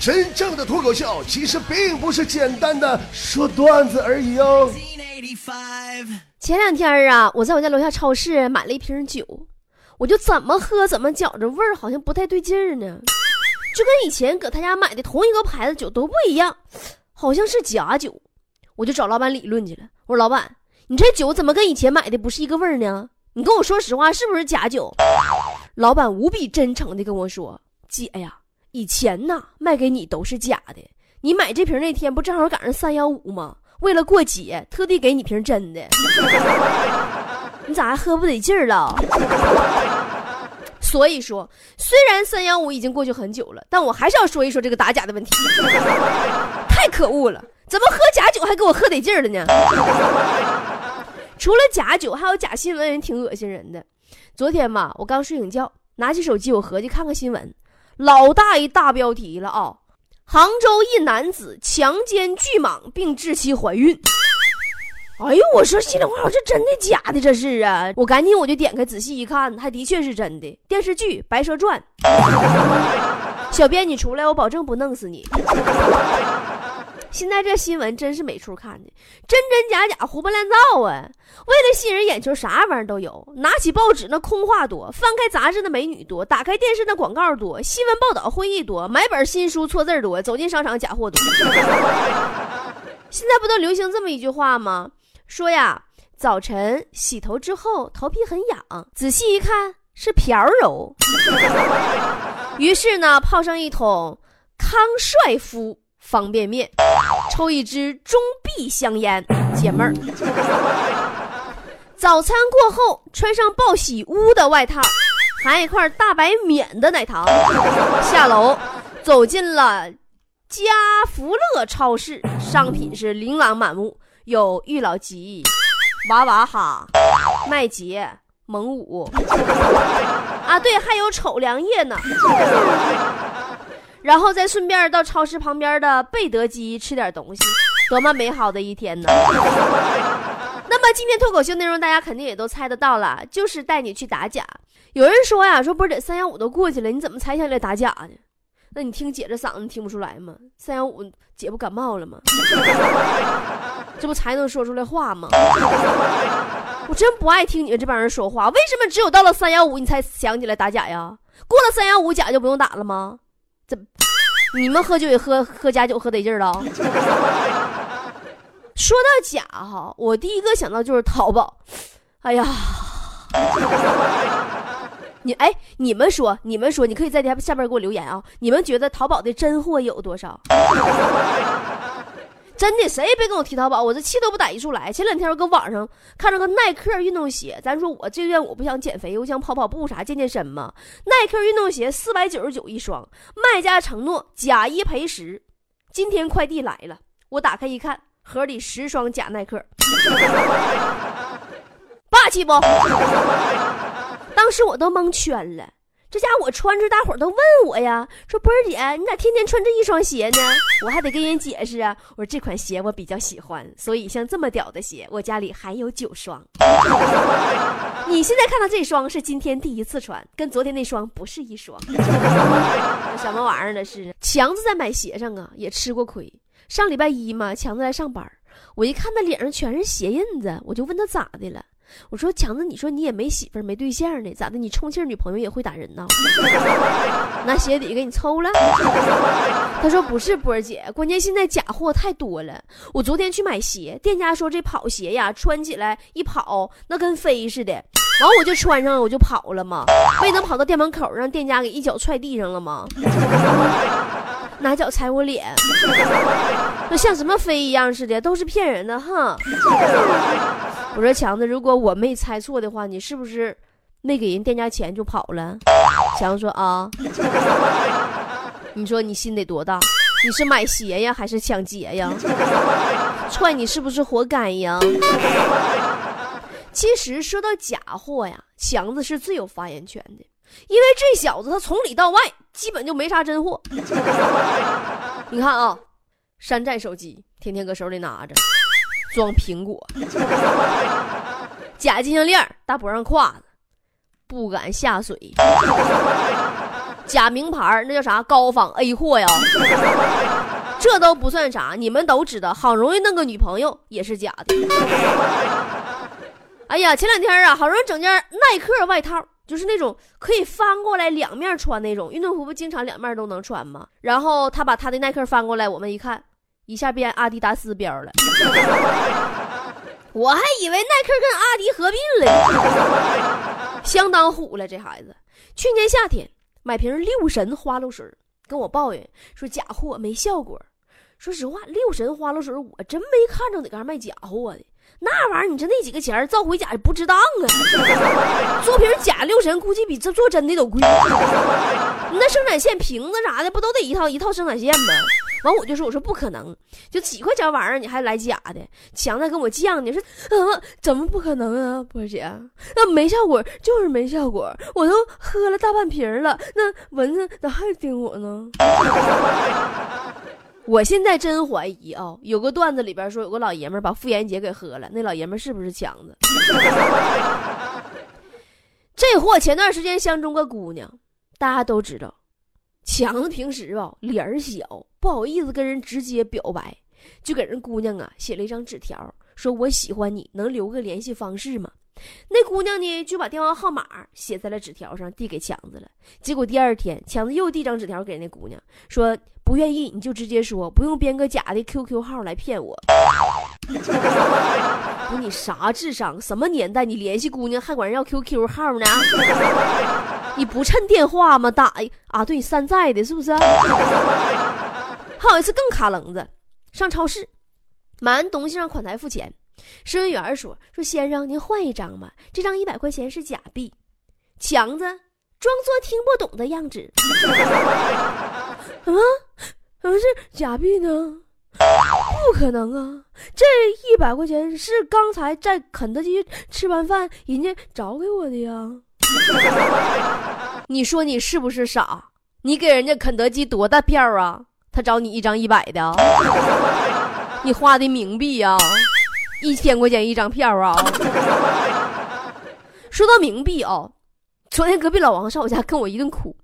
真正的脱口秀其实并不是简单的说段子而已哦。前两天啊，我在我家楼下超市买了一瓶酒，我就怎么喝怎么觉着味儿好像不太对劲儿呢，就跟以前搁他家买的同一个牌子酒都不一样，好像是假酒。我就找老板理论去了，我说老板，你这酒怎么跟以前买的不是一个味儿呢？你跟我说实话，是不是假酒？老板无比真诚的跟我说：“姐呀。”以前呐，卖给你都是假的。你买这瓶那天不正好赶上三幺五吗？为了过节，特地给你瓶真的。你咋还喝不得劲儿了？所以说，虽然三幺五已经过去很久了，但我还是要说一说这个打假的问题。太可恶了！怎么喝假酒还给我喝得劲儿了呢？除了假酒，还有假新闻，人挺恶心人的。昨天吧，我刚睡醒觉，拿起手机，我合计看看新闻。老大一大标题了啊！杭州一男子强奸巨蟒并致其怀孕。哎呦，我说心里话，我这真的假的？这是啊！我赶紧我就点开仔细一看，还的确是真的。电视剧《白蛇传》。小编你出来，我保证不弄死你。现在这新闻真是没处看的，真真假假，胡编乱造啊！为了吸引人眼球，啥玩意儿都有。拿起报纸那空话多，翻开杂志那美女多，打开电视那广告多，新闻报道会议多，买本新书错字多，走进商场假货多。现在不都流行这么一句话吗？说呀，早晨洗头之后头皮很痒，仔细一看是瓢柔。于是呢，泡上一桶康帅夫。方便面，抽一支中壁香烟解闷儿。早餐过后，穿上报喜屋的外套，含一块大白免的奶糖，下楼走进了家福乐超市，商品是琳琅满目，有玉老吉、娃娃哈、麦杰、蒙五，啊，对，还有丑良叶呢。然后再顺便到超市旁边的贝德基吃点东西，多么美好的一天呢！那么今天脱口秀内容大家肯定也都猜得到了，就是带你去打假。有人说呀，说不是三幺五都过去了，你怎么才想起来打假呢？那你听姐这嗓子你听不出来吗？三幺五姐不感冒了吗？这不才能说出来话吗？我真不爱听你们这帮人说话。为什么只有到了三幺五你才想起来打假呀？过了三幺五假就不用打了吗？怎，你们喝酒也喝喝假酒喝得劲儿了？说到假哈，我第一个想到就是淘宝。哎呀，你哎，你们说，你们说，你可以在下边给我留言啊。你们觉得淘宝的真货有多少？真的，谁也别跟我提淘宝，我这气都不打一处来。前两天我搁网上看着个耐克运动鞋，咱说我这段我不想减肥，我想跑跑步啥健健身嘛。耐克运动鞋四百九十九一双，卖家承诺假一赔十。今天快递来了，我打开一看，盒里十双假耐克，霸气不？当时我都蒙圈了。这家我穿着，大伙都问我呀，说波儿姐，你咋天天穿这一双鞋呢？我还得跟人解释啊，我说这款鞋我比较喜欢，所以像这么屌的鞋，我家里还有九双。你现在看到这双是今天第一次穿，跟昨天那双不是一双。什么玩意儿呢？是强子在买鞋上啊，也吃过亏。上礼拜一嘛，强子来上班，我一看他脸上全是鞋印子，我就问他咋的了。我说强子，你说你也没媳妇没对象呢，咋的？你充气女朋友也会打人呢？拿鞋底给你抽了？他说不是波儿姐，关键现在假货太多了。我昨天去买鞋，店家说这跑鞋呀，穿起来一跑那跟飞似的，完我就穿上了，我就跑了嘛，没能跑到店门口，让店家给一脚踹地上了吗？拿脚踩我脸，那像什么飞一样似的，都是骗人的哈。我说强子，如果我没猜错的话，你是不是没给人店家钱就跑了？强子说啊，你说你心得多大？你是买鞋呀，还是抢劫呀？踹你是不是活该呀？其实说到假货呀，强子是最有发言权的，因为这小子他从里到外基本就没啥真货。你看啊，山寨手机天天搁手里拿着。装苹果，假金项链，大脖上挎着，不敢下水。假名牌那叫啥高仿 A 货呀？这都不算啥，你们都知道，好容易弄个女朋友也是假的。哎呀，前两天啊，好容易整件耐克外套，就是那种可以翻过来两面穿那种运动服，不经常两面都能穿吗？然后他把他的耐克翻过来，我们一看，一下变阿迪达斯标了。我还以为耐克跟阿迪合并了，相当虎了这孩子。去年夏天买瓶六神花露水，跟我抱怨说假货没效果。说实话，六神花露水我真没看着哪嘎卖假货的。那玩意儿，你这那几个钱儿造回假不值当啊！做瓶假六神估计比这做真的都贵。你那生产线瓶子啥的不都得一套一套生产线吗？完我就说我说不可能，就几块钱玩意儿你还来假的，强子跟我犟呢，说怎么不可能啊，波姐，那没效果就是没效果，我都喝了大半瓶了，那蚊子咋还叮我呢？我现在真怀疑啊，有个段子里边说有个老爷们把妇炎洁给喝了，那老爷们是不是强子？这货前段时间相中个姑娘，大家都知道，强子平时吧脸儿小，不好意思跟人直接表白，就给人姑娘啊写了一张纸条，说我喜欢你，能留个联系方式吗？那姑娘呢就把电话号码写在了纸条上，递给强子了。结果第二天，强子又递张纸条给那姑娘，说不愿意你就直接说，不用编个假的 QQ 号来骗我。不，你啥智商？什么年代？你联系姑娘还管人要 QQ 号呢？你不趁电话吗？打啊？对，山寨的，是不是？还有一次更卡棱子，上超市买完东西让款台付钱。收银员说：“说先生，您换一张吧，这张一百块钱是假币。”强子装作听不懂的样子：“什 么？怎么是假币呢？不可能啊！这一百块钱是刚才在肯德基吃完饭人家找给我的呀！你说你是不是傻？你给人家肯德基多大票啊？他找你一张一百的，你花的冥币呀？”一千块钱一张票啊！说到冥币啊，昨天隔壁老王上我家跟我一顿哭，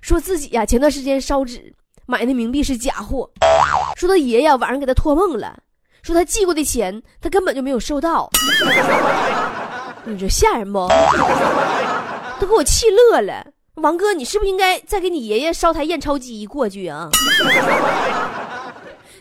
说自己呀前段时间烧纸买的冥币是假货，说他爷爷晚上给他托梦了，说他寄过的钱他根本就没有收到。你说吓人不？都给我气乐了。王哥，你是不是应该再给你爷爷烧台验钞机过去啊？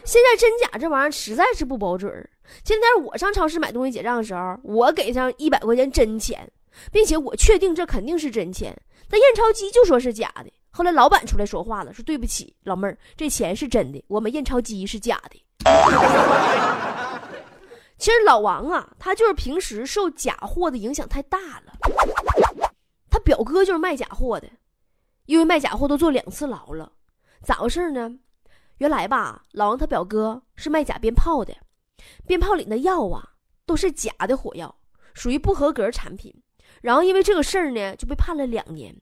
现在真假这玩意儿实在是不保准儿。现在我上超市买东西结账的时候，我给上一百块钱真钱，并且我确定这肯定是真钱，但验钞机就说是假的。后来老板出来说话了，说对不起，老妹儿，这钱是真的，我们验钞机是假的。其实老王啊，他就是平时受假货的影响太大了。他表哥就是卖假货的，因为卖假货都坐两次牢了。咋回事呢？原来吧，老王他表哥是卖假鞭炮的，鞭炮里的药啊都是假的火药，属于不合格产品。然后因为这个事儿呢，就被判了两年。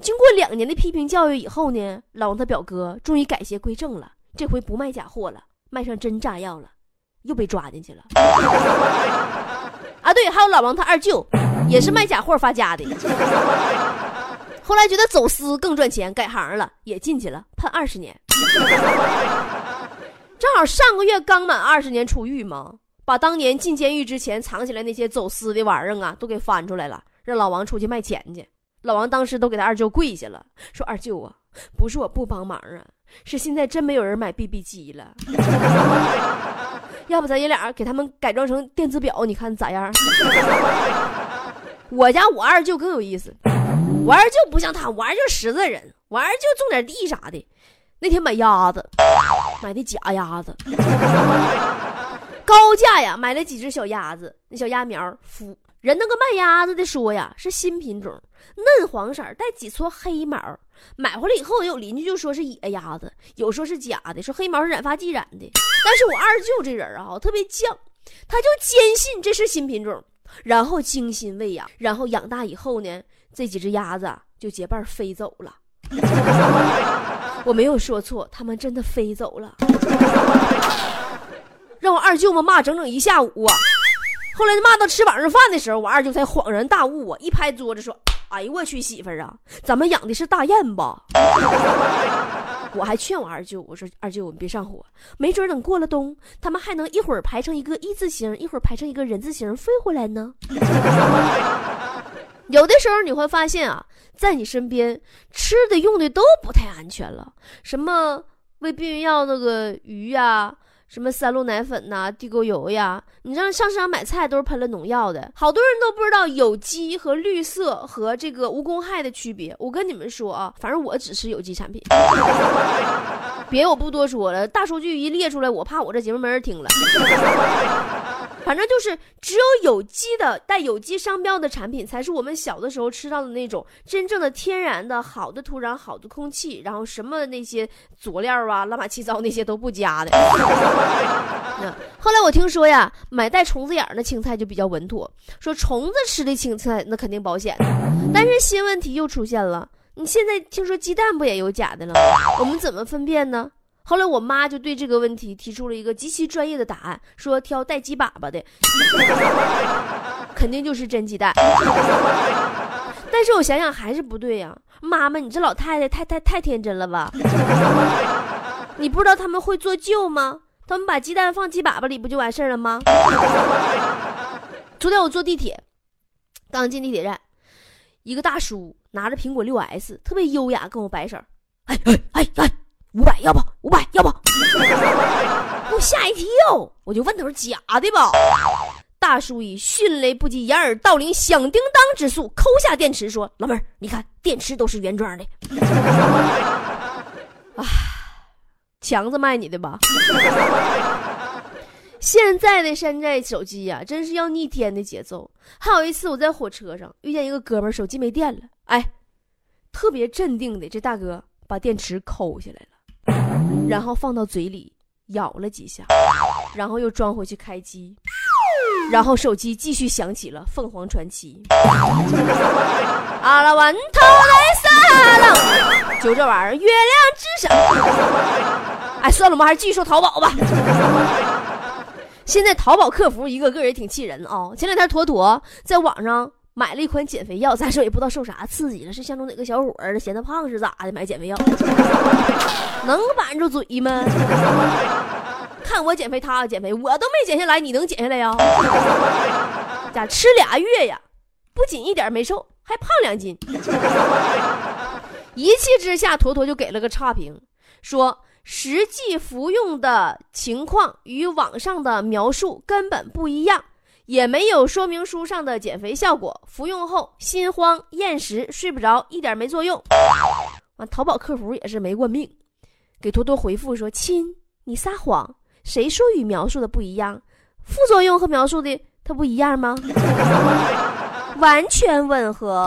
经过两年的批评教育以后呢，老王他表哥终于改邪归正了，这回不卖假货了，卖上真炸药了，又被抓进去了。啊，对，还有老王他二舅，也是卖假货发家的。后来觉得走私更赚钱，改行了，也进去了，判二十年。正好上个月刚满二十年出狱嘛，把当年进监狱之前藏起来那些走私的玩意儿啊，都给翻出来了，让老王出去卖钱去。老王当时都给他二舅跪下了，说：“二舅啊，不是我不帮忙啊，是现在真没有人买 BB 机了。要不咱爷俩给他们改装成电子表，你看咋样？” 我家我二舅更有意思。我二舅不像他，我二舅实在人，我二舅种点地啥的。那天买鸭子，买的假鸭子，高价呀，买了几只小鸭子，那小鸭苗孵。人那个卖鸭子的说呀，是新品种，嫩黄色，带几撮黑毛。买回来以后，有邻居就说是野鸭子，有说是假的，说黑毛是染发剂染的。但是我二舅这人啊，特别犟，他就坚信这是新品种，然后精心喂养，然后养大以后呢。这几只鸭子就结伴飞走了，我没有说错，他们真的飞走了，让我二舅们骂整整一下午。啊。后来骂到吃晚上饭的时候，我二舅才恍然大悟啊，一拍桌子说：“哎呦我去，媳妇儿啊，咱们养的是大雁吧？我还劝我二舅，我说二舅，你别上火，没准等过了冬，他们还能一会儿排成一个一字形，一会儿排成一个人字形飞回来呢。有的时候你会发现啊，在你身边吃的用的都不太安全了，什么喂避孕药那个鱼呀。什么三鹿奶粉呐，地沟油呀？你让上市场买菜都是喷了农药的，好多人都不知道有机和绿色和这个无公害的区别。我跟你们说啊，反正我只吃有机产品，别我不多说了。大数据一列出来，我怕我这节目没人听了。反正就是只有有机的带有机商标的产品，才是我们小的时候吃到的那种真正的天然的好的土壤、好的空气，然后什么那些佐料啊、乱七八糟那些都不加的。那 后来我听说呀，买带虫子眼儿的青菜就比较稳妥，说虫子吃的青菜那肯定保险。但是新问题又出现了，你现在听说鸡蛋不也有假的了？我们怎么分辨呢？后来我妈就对这个问题提出了一个极其专业的答案，说挑带鸡粑粑的，肯定就是真鸡蛋。但是我想想还是不对呀，妈妈，你这老太太太太太天真了吧？你不知道他们会做旧吗？他们把鸡蛋放鸡粑粑里不就完事儿了吗？昨天我坐地铁，刚进地铁站，一个大叔拿着苹果六 S，特别优雅跟我摆手，哎哎哎哎。五百要不？五百要不？给我吓一跳，我就问他说：“假的吧？”大叔以迅雷不及掩耳盗铃、响叮当之速抠下电池，说：“老妹儿，你看电池都是原装的。”啊，强子卖你的吧？现在的山寨手机呀，真是要逆天的节奏。还有一次，我在火车上遇见一个哥们，手机没电了，哎，特别镇定的这大哥把电池抠下来了。然后放到嘴里咬了几下，然后又装回去开机，然后手机继续响起了《凤凰传奇》。阿拉万头来撒浪，就这玩意儿，月亮之上。哎，算了，我们还是继续说淘宝吧。现在淘宝客服一个个也挺气人啊！前两天坨坨在网上。买了一款减肥药，咱说也不知道受啥刺激了，是相中哪个小伙儿嫌他胖是咋的？买减肥药，能板住嘴吗？看我减肥，他减肥，我都没减下来，你能减下来呀？咋吃俩月呀？不仅一点没瘦，还胖两斤。一气之下，坨坨就给了个差评，说实际服用的情况与网上的描述根本不一样。也没有说明书上的减肥效果，服用后心慌、厌食、睡不着，一点没作用。完，淘宝客服也是没过命，给多多回复说：“亲，你撒谎，谁说与描述的不一样？副作用和描述的它不一样吗？完全吻合。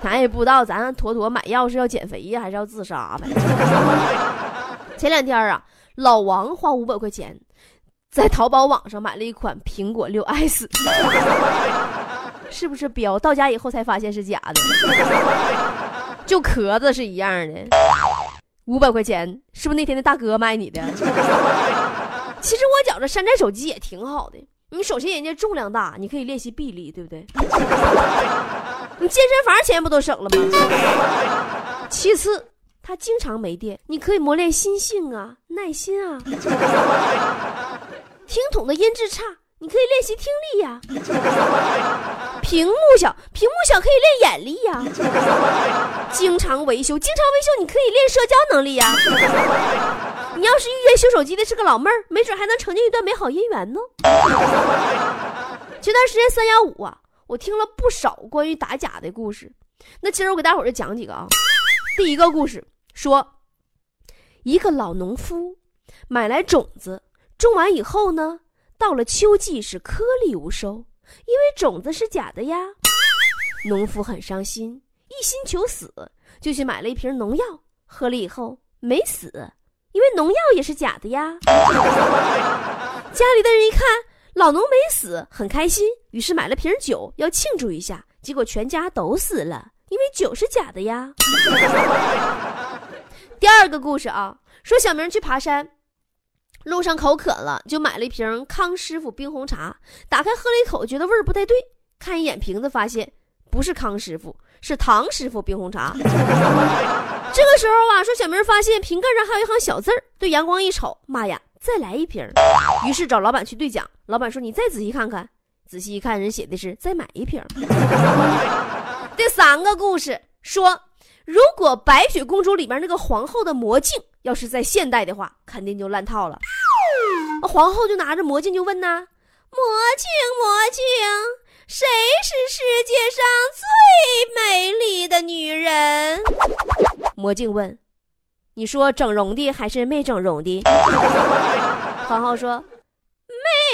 咱也不知道，咱坨坨买药是要减肥呀，还是要自杀呗？前两天啊，老王花五百块钱。”在淘宝网上买了一款苹果六 S，是不是标？到家以后才发现是假的，就壳子是一样的。五百块钱，是不是那天的大哥卖你的？其实我觉着山寨手机也挺好的。你首先人家重量大，你可以练习臂力，对不对？你健身房钱不都省了吗？其次，它经常没电，你可以磨练心性啊，耐心啊。听筒的音质差，你可以练习听力呀。屏幕小，屏幕小可以练眼力呀。经常维修，经常维修，你可以练社交能力呀。你要是遇见修手机的是个老妹儿，没准还能成就一段美好姻缘呢。前段时间三幺五啊，我听了不少关于打假的故事。那今儿我给大伙儿就讲几个啊。第一个故事说，一个老农夫买来种子。种完以后呢，到了秋季是颗粒无收，因为种子是假的呀。农夫很伤心，一心求死，就去买了一瓶农药，喝了以后没死，因为农药也是假的呀。家里的人一看老农没死，很开心，于是买了瓶酒要庆祝一下，结果全家都死了，因为酒是假的呀。第二个故事啊，说小明去爬山。路上口渴了，就买了一瓶康师傅冰红茶。打开喝了一口，觉得味儿不太对，看一眼瓶子，发现不是康师傅，是唐师傅冰红茶。这个时候啊，说小明发现瓶盖上还有一行小字儿，对阳光一瞅，妈呀，再来一瓶。于是找老板去兑奖，老板说你再仔细看看，仔细一看，人写的是再买一瓶。第三个故事说，如果白雪公主里面那个皇后的魔镜要是在现代的话，肯定就烂套了。皇后就拿着魔镜就问呐：“魔镜，魔镜，谁是世界上最美丽的女人？”魔镜问：“你说整容的还是没整容的？” 皇后说：“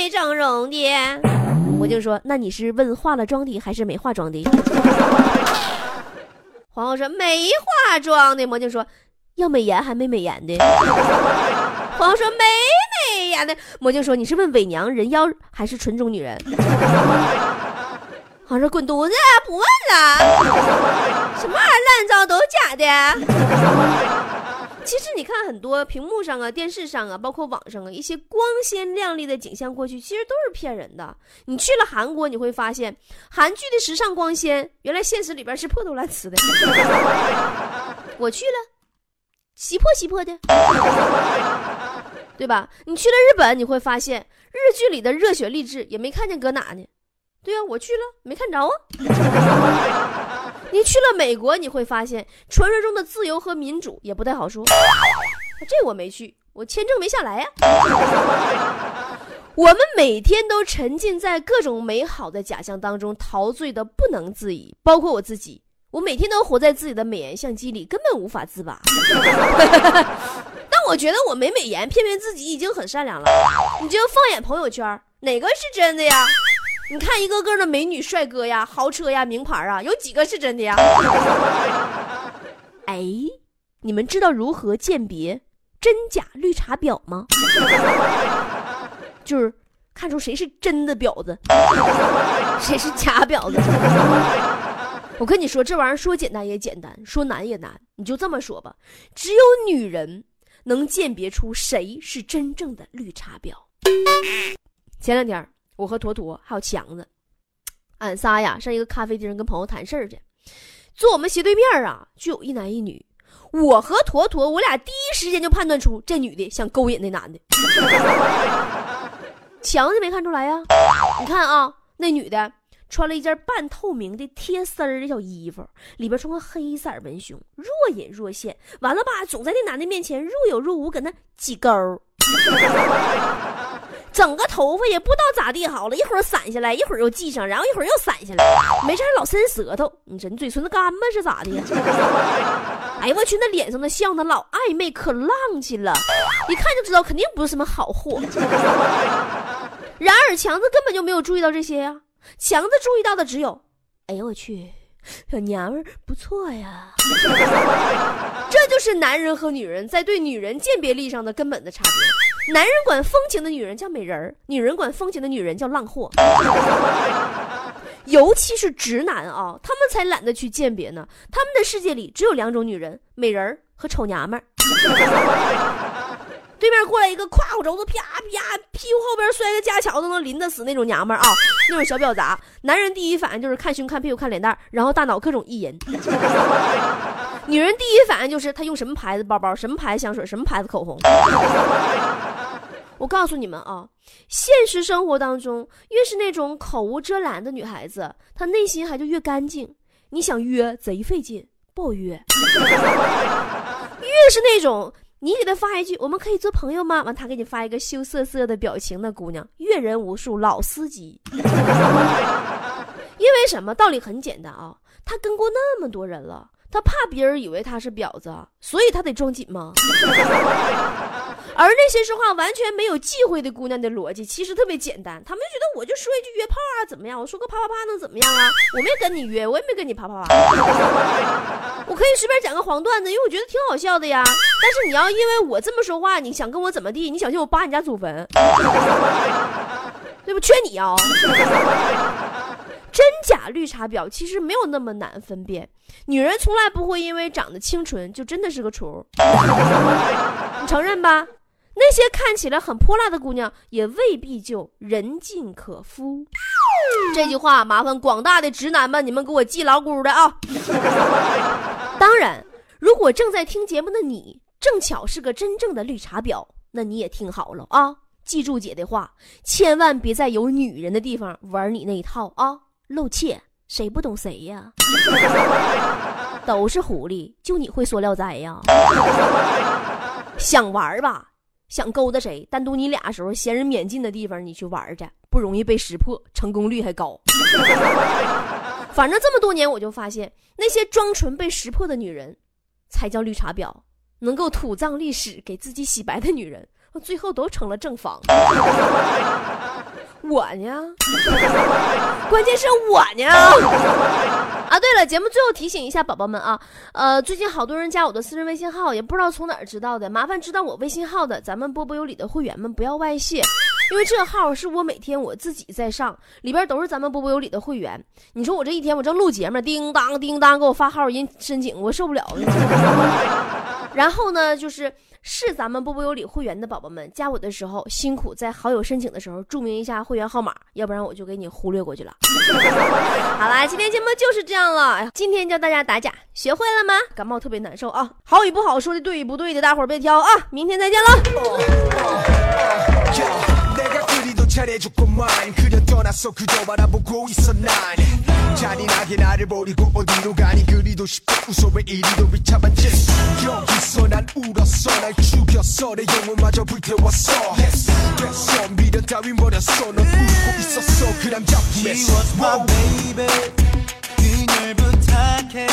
没整容的。”魔镜说：“那你是问化了妆的还是没化妆的？”皇后说：“没化妆的。”魔镜说：“要美颜还没美颜的？”皇后说：“没美颜的。”魔镜说：“你是问伪娘人妖还是纯种女人？”皇上说：“滚犊子，不问了，什么玩意儿烂糟都是假的。”其实你看很多屏幕上啊、电视上啊，包括网上啊，一些光鲜亮丽的景象，过去其实都是骗人的。你去了韩国，你会发现韩剧的时尚光鲜，原来现实里边是破铜烂瓷的。我去了，稀破稀破的，对吧？你去了日本，你会发现日剧里的热血励志也没看见搁哪呢。对呀，我去了，没看着啊。你去了美国，你会发现传说中的自由和民主也不太好说。这我没去，我签证没下来呀。我们每天都沉浸在各种美好的假象当中，陶醉的不能自已。包括我自己，我每天都活在自己的美颜相机里，根本无法自拔。但我觉得我没美颜，骗骗自己已经很善良了。你就放眼朋友圈，哪个是真的呀？你看一个个的美女帅哥呀，豪车呀，名牌啊，有几个是真的呀？哎，你们知道如何鉴别真假绿茶婊吗？就是看出谁是真的婊子，谁是假婊子。我跟你说，这玩意儿说简单也简单，说难也难。你就这么说吧，只有女人能鉴别出谁是真正的绿茶婊。前两天。我和坨坨还有强子，俺仨呀上一个咖啡厅跟朋友谈事儿去。坐我们斜对面啊，就有一男一女。我和坨坨，我俩第一时间就判断出这女的想勾引那男的。强子没看出来呀？你看啊，那女的穿了一件半透明的贴丝儿的小衣服，里边穿个黑色文胸，若隐若现。完了吧，总在那男的面前若有若无，搁那挤勾。整个头发也不知道咋地好了，一会儿散下来，一会儿又系上，然后一会儿又散下来，没事老伸舌头。你说你嘴唇子干吗？是咋的呀？哎呀我去，那脸上的笑的，老暧昧，可浪气了，一看就知道肯定不是什么好货。然而强子根本就没有注意到这些呀，强子注意到的只有，哎呦我去，小娘们不错呀。这就是男人和女人在对女人鉴别力上的根本的差别。男人管风情的女人叫美人儿，女人管风情的女人叫浪货。尤其是直男啊，他们才懒得去鉴别呢。他们的世界里只有两种女人：美人儿和丑娘们儿。对面过来一个胯骨轴子啪啪，屁股后边摔个架桥都能淋得死那种娘们儿啊，那种小婊砸。男人第一反应就是看胸、看屁股、看脸蛋，然后大脑各种意淫。女人第一反应就是她用什么牌子包包、什么牌子香水、什么牌子口红。我告诉你们啊，现实生活当中，越是那种口无遮拦的女孩子，她内心还就越干净。你想约贼费劲，不好约。越是那种你给他发一句“我们可以做朋友吗”，完他给你发一个羞涩涩的表情那姑娘，阅人无数，老司机。因为什么？道理很简单啊，他跟过那么多人了，他怕别人以为他是婊子，所以他得装紧吗？而那些说话完全没有忌讳的姑娘的逻辑其实特别简单，她们就觉得我就说一句约炮啊，怎么样？我说个啪啪啪能怎么样啊？我没跟你约，我也没跟你啪啪啪，我可以随便讲个黄段子，因为我觉得挺好笑的呀。但是你要因为我这么说话，你想跟我怎么地？你小心我扒你家祖坟，对不？缺你啊！真假绿茶婊其实没有那么难分辨，女人从来不会因为长得清纯就真的是个雏，你承认吧？那些看起来很泼辣的姑娘，也未必就人尽可夫。这句话麻烦广大的直男们，你们给我记牢咕的啊！当然，如果正在听节目的你，正巧是个真正的绿茶婊，那你也听好了啊！记住姐的话，千万别在有女人的地方玩你那一套啊！露怯，谁不懂谁呀？都是狐狸，就你会说聊斋呀？想玩吧？想勾搭谁？单独你俩时候，闲人免进的地方，你去玩去，不容易被识破，成功率还高。反正这么多年，我就发现那些装纯被识破的女人，才叫绿茶婊。能够土葬历史、给自己洗白的女人，最后都成了正房。我呢？关键是我呢！啊，对了，节目最后提醒一下宝宝们啊，呃，最近好多人加我的私人微信号，也不知道从哪儿知道的，麻烦知道我微信号的，咱们波波有理的会员们不要外泄，因为这号是我每天我自己在上，里边都是咱们波波有理的会员。你说我这一天我正录节目，叮当叮当给我发号人申请，我受不了了。然后呢，就是。是咱们波波有理会员的宝宝们加我的时候，辛苦在好友申请的时候注明一下会员号码，要不然我就给你忽略过去了。好啦，今天节目就是这样了。今天教大家打假，学会了吗？感冒特别难受啊，好与不好说的对与不对的，大伙儿别挑啊。明天再见了。 잘해줬구만. 그려 떠났어 그저 바라보고 있어 난. 잔인하게 나를 버리고 어디로 가니? 그리도 싶어. 웃어 왜 이리도 비참한 짓 여기서 난 울었어. 날 죽였어. 내 영혼마저 불태웠어. 됐어. 미련 따윈 버렸어. 넌 울고 있었어. 그 남자 품에 She was my baby. 그녀를 부탁해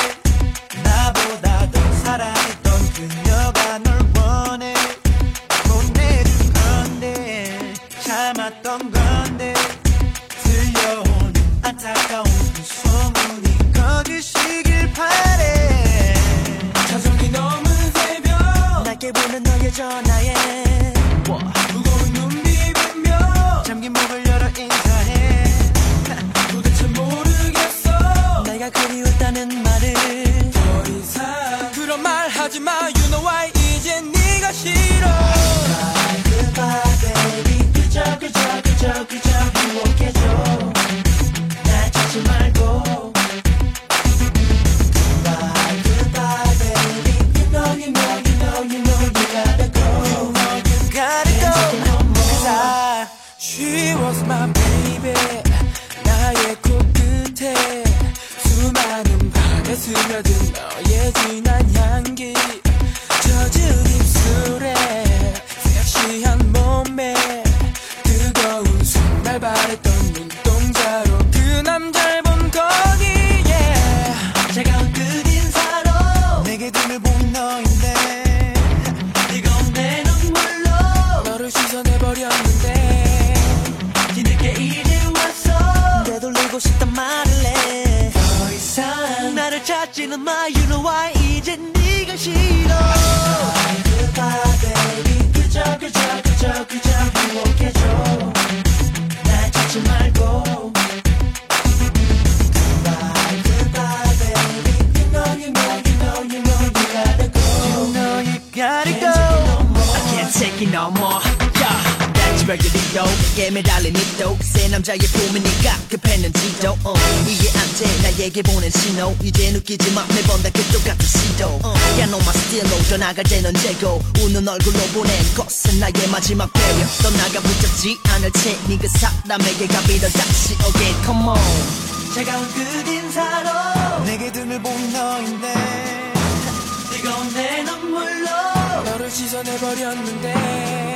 내게 매달린 니도 새 남자의 꿈이니까 급했는지도. uh. 이게 안돼 나에게 보낸 신호. 이제 느끼지만 매번 다 그쪽 같은 시도. uh. 야 너만 스틸로 떠나갈 땐 언제고 웃는 얼굴로 보낸 것은 나의 마지막 배려. 떠나가 붙잡지 않을 테니 그 사람에게 가비려 다시 again. Come on. 차가운 끝인사로 내게 등을 본 너인데. 뜨거운 내 눈물로 너를 씻어내버렸는데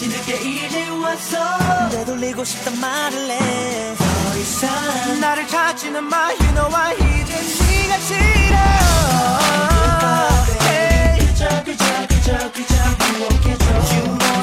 뒤늦게 이제 왔어 되돌리고 싶단 말을 해더 이상 나를 찾지는 마 You know I 이제 네가 싫어 그저 그저 그저 그저 유혹해줘